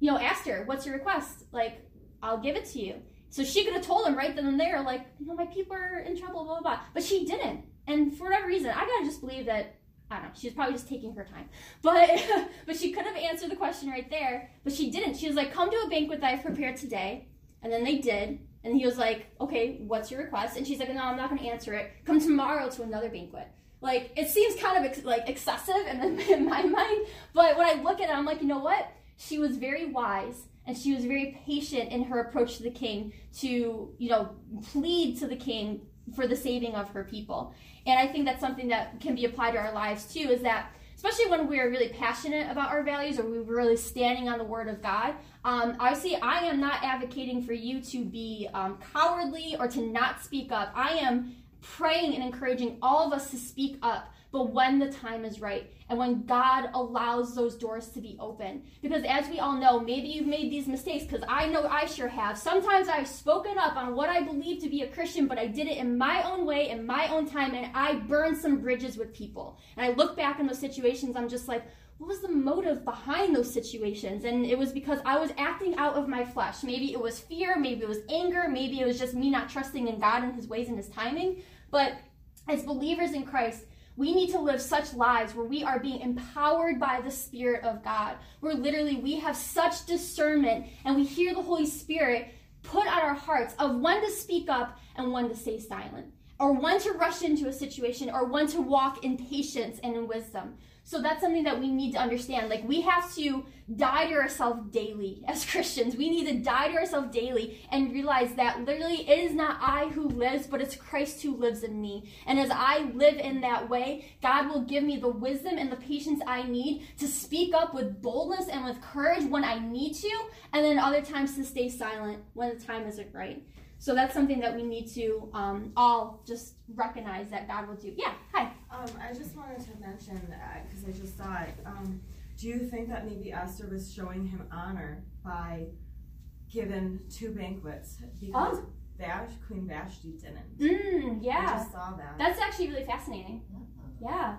you know, asked her, What's your request? Like, I'll give it to you. So she could have told him right then and there, like, you know, my people are in trouble, blah, blah, blah. But she didn't. And for whatever reason, I gotta just believe that I don't know. She was probably just taking her time, but but she could have answered the question right there, but she didn't. She was like, "Come to a banquet that I've prepared today," and then they did. And he was like, "Okay, what's your request?" And she's like, "No, I'm not going to answer it. Come tomorrow to another banquet." Like it seems kind of ex- like excessive in, in my mind, but when I look at it, I'm like, you know what? She was very wise and she was very patient in her approach to the king to you know plead to the king for the saving of her people and I think that's something that can be applied to our lives too is that especially when we're really passionate about our values or we're really standing on the word of God. Um, obviously, I am not advocating for you to be um, cowardly or to not speak up. I am praying and encouraging all of us to speak up, but when the time is right and when God allows those doors to be open. Because as we all know, maybe you've made these mistakes, because I know I sure have. Sometimes I've spoken up on what I believe to be a Christian, but I did it in my own way, in my own time, and I burned some bridges with people. And I look back in those situations, I'm just like, what was the motive behind those situations? And it was because I was acting out of my flesh. Maybe it was fear, maybe it was anger, maybe it was just me not trusting in God and His ways and His timing. But as believers in Christ, we need to live such lives where we are being empowered by the Spirit of God, where literally we have such discernment and we hear the Holy Spirit put on our hearts of when to speak up and when to stay silent, or when to rush into a situation, or when to walk in patience and in wisdom. So that's something that we need to understand. Like we have to die to ourselves daily as Christians. We need to die to ourselves daily and realize that literally it is not I who lives, but it's Christ who lives in me. And as I live in that way, God will give me the wisdom and the patience I need to speak up with boldness and with courage when I need to, and then other times to stay silent when the time isn't right. So that's something that we need to um, all just recognize that God will do. Yeah, hi. Um, I just wanted to mention that because I just saw it. Um, do you think that maybe Esther was showing him honor by giving two banquets because oh. Vash, Queen Vashti didn't? Mm, yeah. I just saw that. That's actually really fascinating. Yeah.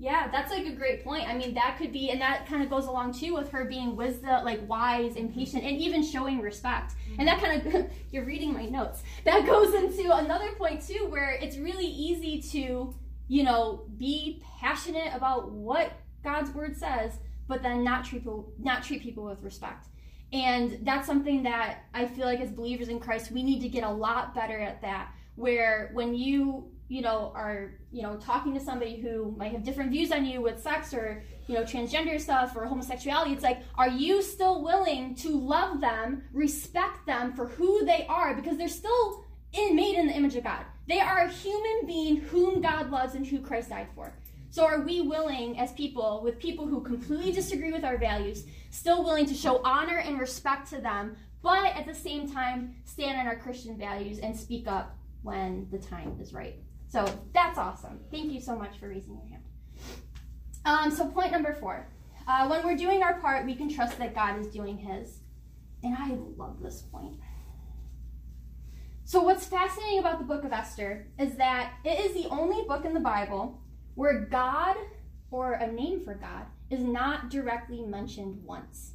Yeah, that's like a great point. I mean, that could be, and that kind of goes along too with her being wisdom, like wise and patient, and even showing respect. And that kind of, you're reading my notes. That goes into another point too, where it's really easy to, you know, be passionate about what God's word says, but then not treat people, not treat people with respect. And that's something that I feel like as believers in Christ, we need to get a lot better at that. Where when you you know, are, you know, talking to somebody who might have different views on you with sex or, you know, transgender stuff or homosexuality, it's like, are you still willing to love them, respect them for who they are? Because they're still in, made in the image of God. They are a human being whom God loves and who Christ died for. So are we willing as people, with people who completely disagree with our values, still willing to show honor and respect to them, but at the same time stand on our Christian values and speak up when the time is right? So that's awesome. Thank you so much for raising your hand. Um, so point number four. Uh, when we're doing our part, we can trust that God is doing his. And I love this point. So what's fascinating about the book of Esther is that it is the only book in the Bible where God or a name for God is not directly mentioned once.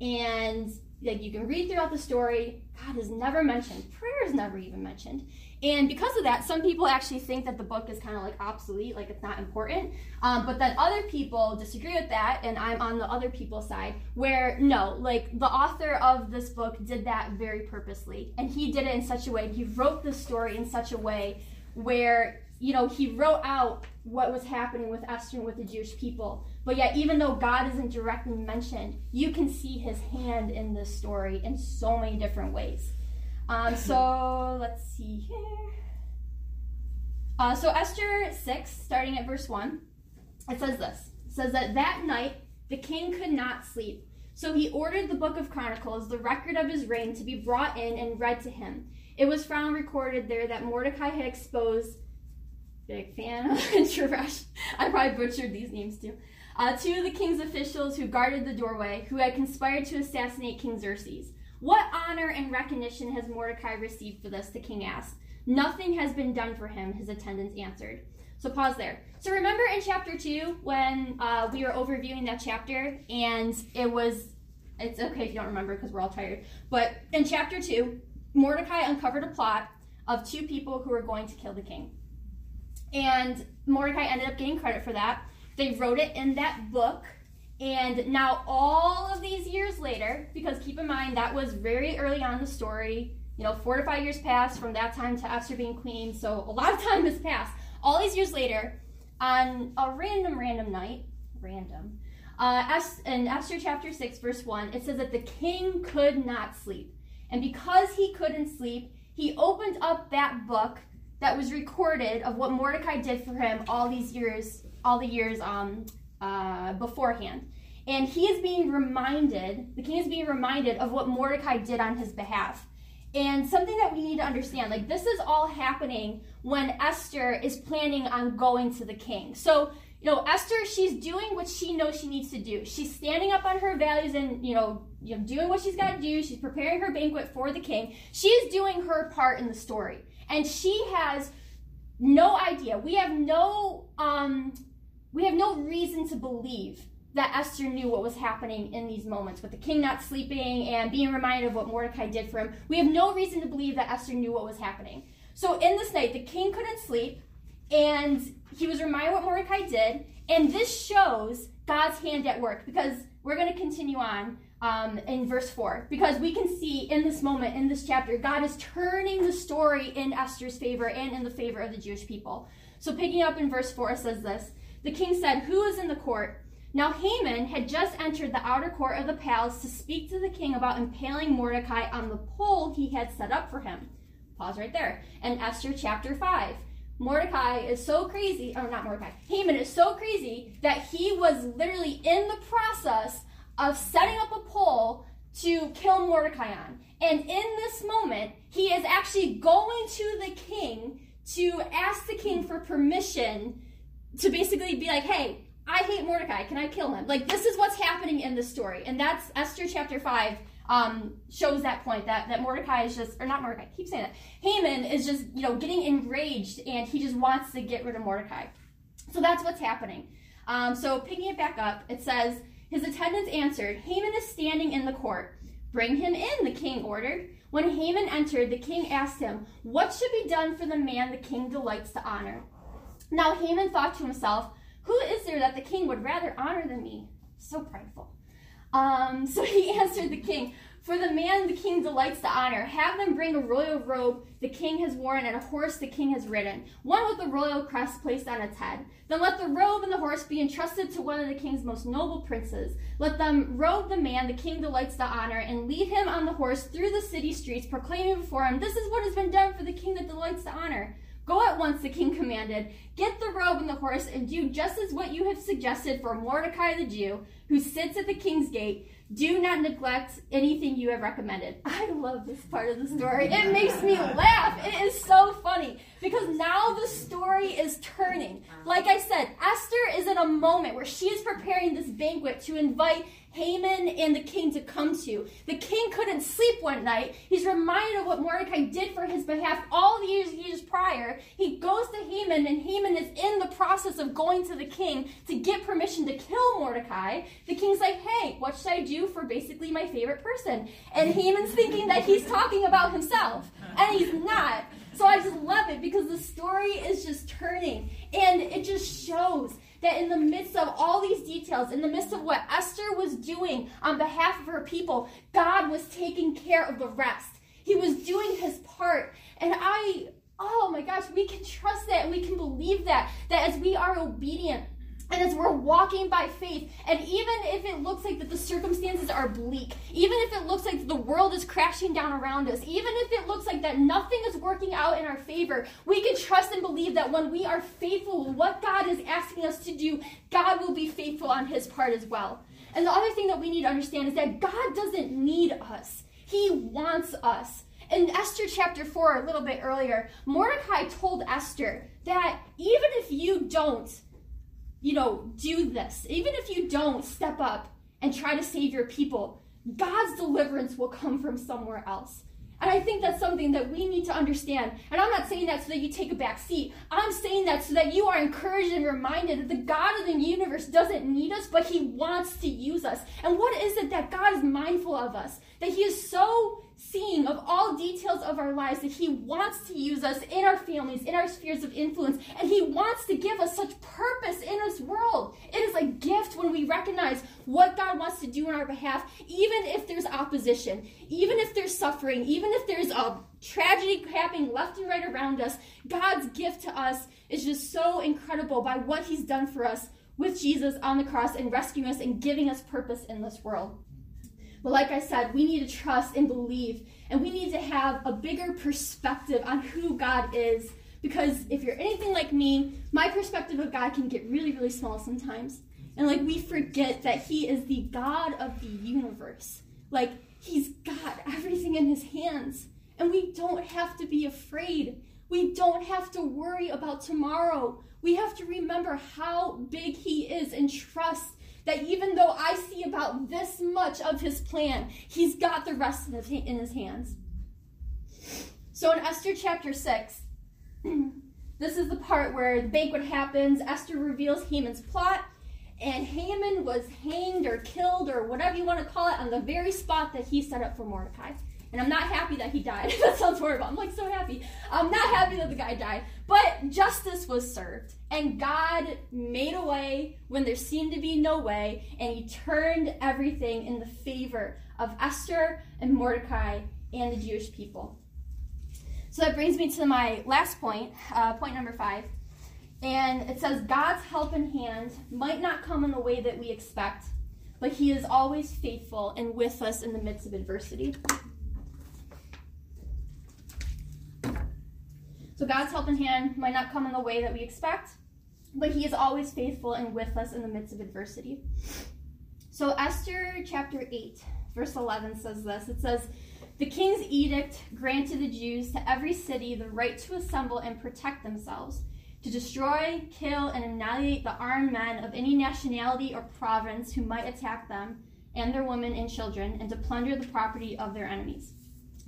And like you can read throughout the story, God is never mentioned. Prayer is never even mentioned. And because of that, some people actually think that the book is kind of like obsolete, like it's not important. Um, but then other people disagree with that, and I'm on the other people's side, where no, like the author of this book did that very purposely. And he did it in such a way, he wrote the story in such a way where, you know, he wrote out what was happening with Esther and with the Jewish people. But yet, even though God isn't directly mentioned, you can see his hand in this story in so many different ways. Um, so let's see here. Uh, so Esther 6, starting at verse 1, it says this. It says that that night the king could not sleep. So he ordered the book of Chronicles, the record of his reign, to be brought in and read to him. It was found recorded there that Mordecai had exposed, Bigthana Teresh, I probably butchered these names too, uh, two of the king's officials who guarded the doorway, who had conspired to assassinate King Xerxes. What honor and recognition has Mordecai received for this? The king asked. Nothing has been done for him, his attendants answered. So pause there. So remember in chapter two when uh, we were overviewing that chapter, and it was, it's okay if you don't remember because we're all tired. But in chapter two, Mordecai uncovered a plot of two people who were going to kill the king. And Mordecai ended up getting credit for that. They wrote it in that book and now, all of these years later, because keep in mind that was very early on in the story, you know, four to five years passed from that time to Esther being queen, so a lot of time has passed. All these years later, on a random, random night, random, uh, in Esther chapter 6, verse 1, it says that the king could not sleep. And because he couldn't sleep, he opened up that book that was recorded of what Mordecai did for him all these years, all the years um, uh, beforehand. And he is being reminded, the king is being reminded of what Mordecai did on his behalf. And something that we need to understand, like this is all happening when Esther is planning on going to the king. So, you know, Esther, she's doing what she knows she needs to do. She's standing up on her values and, you know, you know, doing what she's got to do. She's preparing her banquet for the king. She is doing her part in the story. And she has no idea. We have no um we have no reason to believe that Esther knew what was happening in these moments with the king not sleeping and being reminded of what Mordecai did for him. We have no reason to believe that Esther knew what was happening. So in this night, the king couldn't sleep and he was reminded what Mordecai did. And this shows God's hand at work because we're going to continue on um, in verse 4 because we can see in this moment, in this chapter, God is turning the story in Esther's favor and in the favor of the Jewish people. So picking up in verse 4 it says this The king said, Who is in the court? Now Haman had just entered the outer court of the palace to speak to the king about impaling Mordecai on the pole he had set up for him. Pause right there. And Esther chapter 5. Mordecai is so crazy, or not Mordecai, Haman is so crazy that he was literally in the process of setting up a pole to kill Mordecai on. And in this moment, he is actually going to the king to ask the king for permission to basically be like, hey, I hate Mordecai. Can I kill him? Like, this is what's happening in the story. And that's Esther chapter 5 um, shows that point that, that Mordecai is just, or not Mordecai, I keep saying that. Haman is just, you know, getting enraged and he just wants to get rid of Mordecai. So that's what's happening. Um, so picking it back up, it says, his attendants answered, Haman is standing in the court. Bring him in, the king ordered. When Haman entered, the king asked him, What should be done for the man the king delights to honor? Now Haman thought to himself, Who is there that the king would rather honor than me? So prideful. Um, so he answered the king, For the man the king delights to honor, have them bring a royal robe the king has worn and a horse the king has ridden, one with the royal crest placed on its head. Then let the robe and the horse be entrusted to one of the king's most noble princes. Let them robe the man the king delights to honor and lead him on the horse through the city streets, proclaiming before him, This is what has been done for the king that delights to honor. Go at once, the king commanded. Get the robe and the horse, and do just as what you have suggested for Mordecai the Jew, who sits at the king's gate. Do not neglect anything you have recommended. I love this part of the story. It makes me laugh. It is so funny because now the story is turning. Like I said, Esther is in a moment where she is preparing this banquet to invite Haman and the king to come to. The king couldn't sleep one night. He's reminded of what Mordecai did for his behalf all the years, years prior. He goes to Haman, and Haman is in the process of going to the king to get permission to kill Mordecai. The king's like, hey, what should I do for basically my favorite person? And Haman's thinking that he's talking about himself, and he's not. So I just love it because the story is just turning, and it just shows that in the midst of all these details, in the midst of what Esther was doing on behalf of her people, God was taking care of the rest. He was doing his part. And I, oh my gosh, we can trust that and we can believe that, that as we are obedient, and as we're walking by faith, and even if it looks like that the circumstances are bleak, even if it looks like the world is crashing down around us, even if it looks like that nothing is working out in our favor, we can trust and believe that when we are faithful with what God is asking us to do, God will be faithful on his part as well. And the other thing that we need to understand is that God doesn't need us. He wants us. In Esther chapter 4, a little bit earlier, Mordecai told Esther that even if you don't you know, do this. Even if you don't step up and try to save your people, God's deliverance will come from somewhere else. And I think that's something that we need to understand. And I'm not saying that so that you take a back seat. I'm saying that so that you are encouraged and reminded that the God of the universe doesn't need us, but He wants to use us. And what is it that God is mindful of us? That He is so seeing of all details of our lives that He wants to use us in our families, in our spheres of influence, and He wants to give us such purpose in this world. It is a gift when we recognize what God wants to do on our behalf, even if there's opposition, even if there's suffering, even if there's a tragedy happening left and right around us. God's gift to us is just so incredible by what He's done for us with Jesus on the cross and rescuing us and giving us purpose in this world. But like I said, we need to trust and believe, and we need to have a bigger perspective on who God is Because if you're anything like me, my perspective of God can get really, really small sometimes. And like we forget that He is the God of the universe. Like He's got everything in His hands. And we don't have to be afraid. We don't have to worry about tomorrow. We have to remember how big He is and trust that even though I see about this much of His plan, He's got the rest in His hands. So in Esther chapter 6, this is the part where the banquet happens. Esther reveals Haman's plot, and Haman was hanged or killed or whatever you want to call it on the very spot that he set up for Mordecai. And I'm not happy that he died. that sounds horrible. I'm like so happy. I'm not happy that the guy died. But justice was served. And God made a way when there seemed to be no way. And he turned everything in the favor of Esther and Mordecai and the Jewish people. So that brings me to my last point, uh, point number five. And it says, God's help hand might not come in the way that we expect, but He is always faithful and with us in the midst of adversity. So God's help in hand might not come in the way that we expect, but he is always faithful and with us in the midst of adversity. So Esther chapter 8, verse 11 says this. It says, "The king's edict granted the Jews to every city the right to assemble and protect themselves." to destroy, kill, and annihilate the armed men of any nationality or province who might attack them and their women and children, and to plunder the property of their enemies.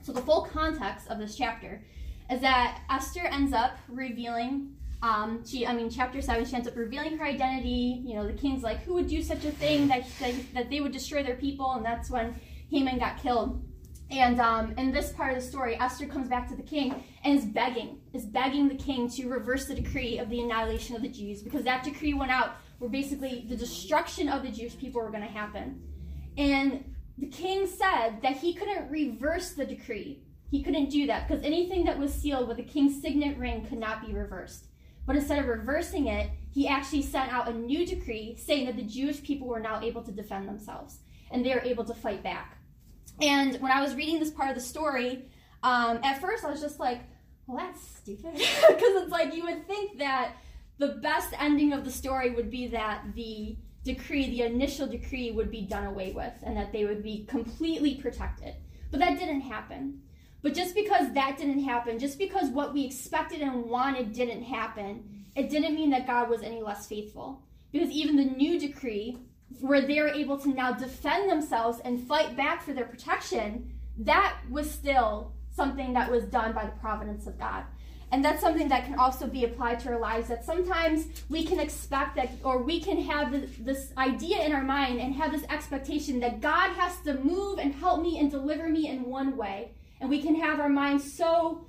So, the full context of this chapter is that Esther ends up revealing. Um, she, I mean, chapter seven, she ends up revealing her identity. You know, the king's like, who would do such a thing that, that, that they would destroy their people, and that's when Haman got killed. And um, in this part of the story, Esther comes back to the king and is begging, is begging the king to reverse the decree of the annihilation of the Jews because that decree went out where basically the destruction of the Jewish people were going to happen. And the king said that he couldn't reverse the decree. He couldn't do that because anything that was sealed with a king's signet ring could not be reversed. But instead of reversing it, he actually sent out a new decree saying that the Jewish people were now able to defend themselves and they were able to fight back. And when I was reading this part of the story, um, at first I was just like, well, that's stupid. Because it's like you would think that the best ending of the story would be that the decree, the initial decree, would be done away with and that they would be completely protected. But that didn't happen. But just because that didn't happen, just because what we expected and wanted didn't happen, it didn't mean that God was any less faithful. Because even the new decree where they're able to now defend themselves and fight back for their protection, that was still something that was done by the providence of God. And that's something that can also be applied to our lives. That sometimes we can expect that, or we can have this idea in our mind and have this expectation that God has to move and help me and deliver me in one way. And we can have our minds so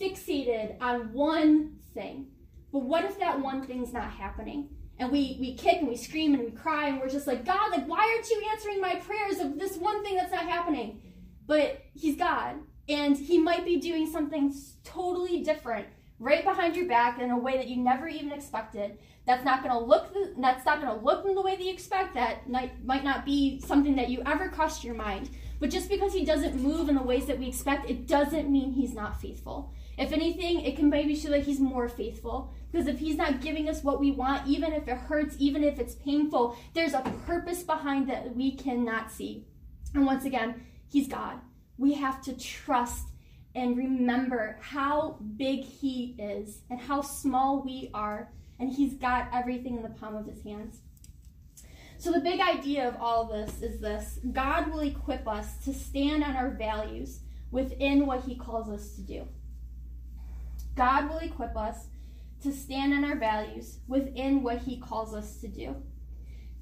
fixated on one thing. But what if that one thing's not happening? and we we kick and we scream and we cry and we're just like god like why aren't you answering my prayers of this one thing that's not happening but he's god and he might be doing something totally different right behind your back in a way that you never even expected that's not going to look the, that's not going to look in the way that you expect that might, might not be something that you ever crossed your mind but just because he doesn't move in the ways that we expect it doesn't mean he's not faithful if anything it can maybe show that he's more faithful because if He's not giving us what we want, even if it hurts, even if it's painful, there's a purpose behind that we cannot see. And once again, He's God. We have to trust and remember how big He is and how small we are. And He's got everything in the palm of His hands. So, the big idea of all of this is this God will equip us to stand on our values within what He calls us to do. God will equip us to stand on our values within what He calls us to do.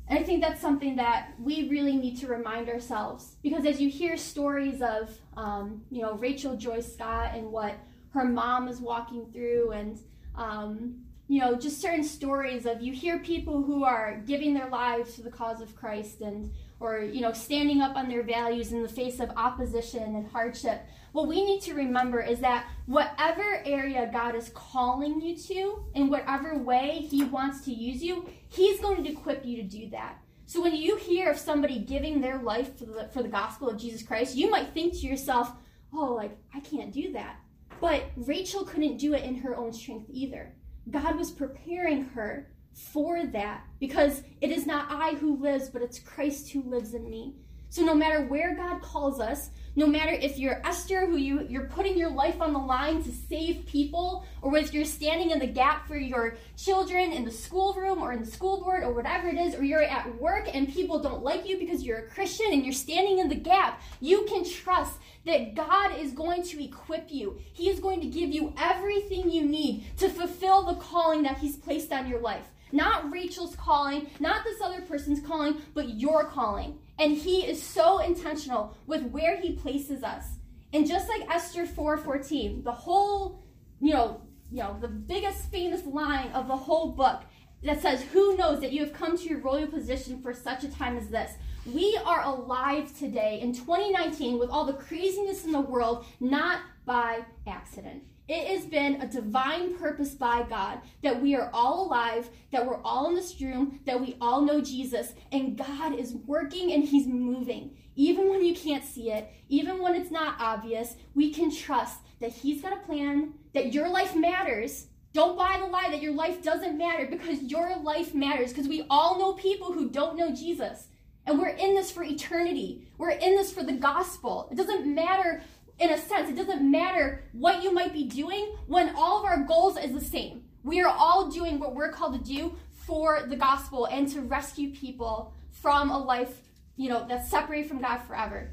And I think that's something that we really need to remind ourselves because as you hear stories of, um, you know, Rachel Joy Scott and what her mom is walking through, and um, you know, just certain stories of you hear people who are giving their lives to the cause of Christ and or you know standing up on their values in the face of opposition and hardship what we need to remember is that whatever area God is calling you to, in whatever way He wants to use you, He's going to equip you to do that. So when you hear of somebody giving their life for the, for the gospel of Jesus Christ, you might think to yourself, oh, like, I can't do that. But Rachel couldn't do it in her own strength either. God was preparing her for that because it is not I who lives, but it's Christ who lives in me. So no matter where God calls us, no matter if you're Esther, who you, you're putting your life on the line to save people, or whether you're standing in the gap for your children in the schoolroom or in the school board or whatever it is, or you're at work and people don't like you because you're a Christian and you're standing in the gap, you can trust that God is going to equip you. He is going to give you everything you need to fulfill the calling that He's placed on your life. Not Rachel's calling, not this other person's calling, but your calling. And he is so intentional with where he places us. And just like Esther 4:14, the whole, you know, you know, the biggest famous line of the whole book that says, "Who knows that you have come to your royal position for such a time as this?" We are alive today in 2019 with all the craziness in the world, not by accident. It has been a divine purpose by God that we are all alive, that we're all in this room, that we all know Jesus, and God is working and He's moving. Even when you can't see it, even when it's not obvious, we can trust that He's got a plan, that your life matters. Don't buy the lie that your life doesn't matter because your life matters because we all know people who don't know Jesus. And we're in this for eternity. We're in this for the gospel. It doesn't matter in a sense, it doesn't matter what you might be doing when all of our goals is the same. We are all doing what we're called to do for the gospel and to rescue people from a life, you know, that's separated from God forever.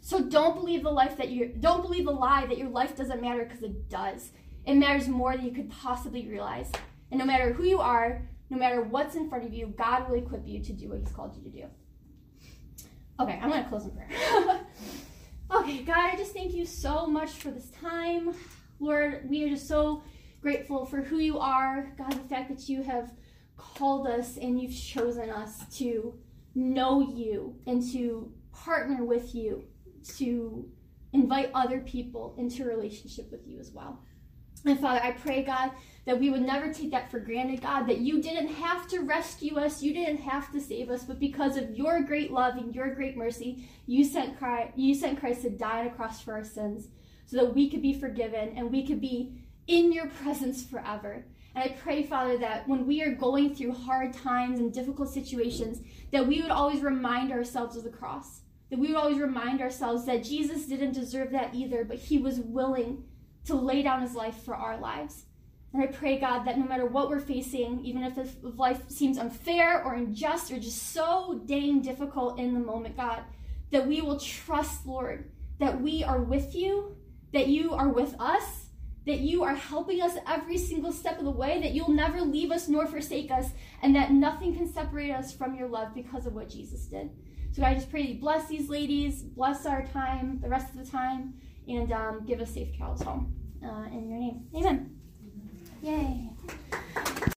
So don't believe the life that you don't believe the lie that your life doesn't matter because it does. It matters more than you could possibly realize. And no matter who you are, no matter what's in front of you, God will equip you to do what He's called you to do. Okay, I'm gonna close in prayer. Okay, God, I just thank you so much for this time. Lord, we are just so grateful for who you are. God, the fact that you have called us and you've chosen us to know you and to partner with you, to invite other people into relationship with you as well. And Father, I pray, God, that we would never take that for granted, God, that you didn't have to rescue us, you didn't have to save us, but because of your great love and your great mercy, you sent Christ, you sent Christ to die on a cross for our sins so that we could be forgiven and we could be in your presence forever. And I pray, Father, that when we are going through hard times and difficult situations, that we would always remind ourselves of the cross. That we would always remind ourselves that Jesus didn't deserve that either, but he was willing to lay down his life for our lives. And I pray, God, that no matter what we're facing, even if life seems unfair or unjust or just so dang difficult in the moment, God, that we will trust, Lord, that we are with you, that you are with us, that you are helping us every single step of the way, that you'll never leave us nor forsake us, and that nothing can separate us from your love because of what Jesus did. So God, I just pray that you bless these ladies, bless our time, the rest of the time, and um, give us safe travels home. Uh, in your name. Amen. Yay.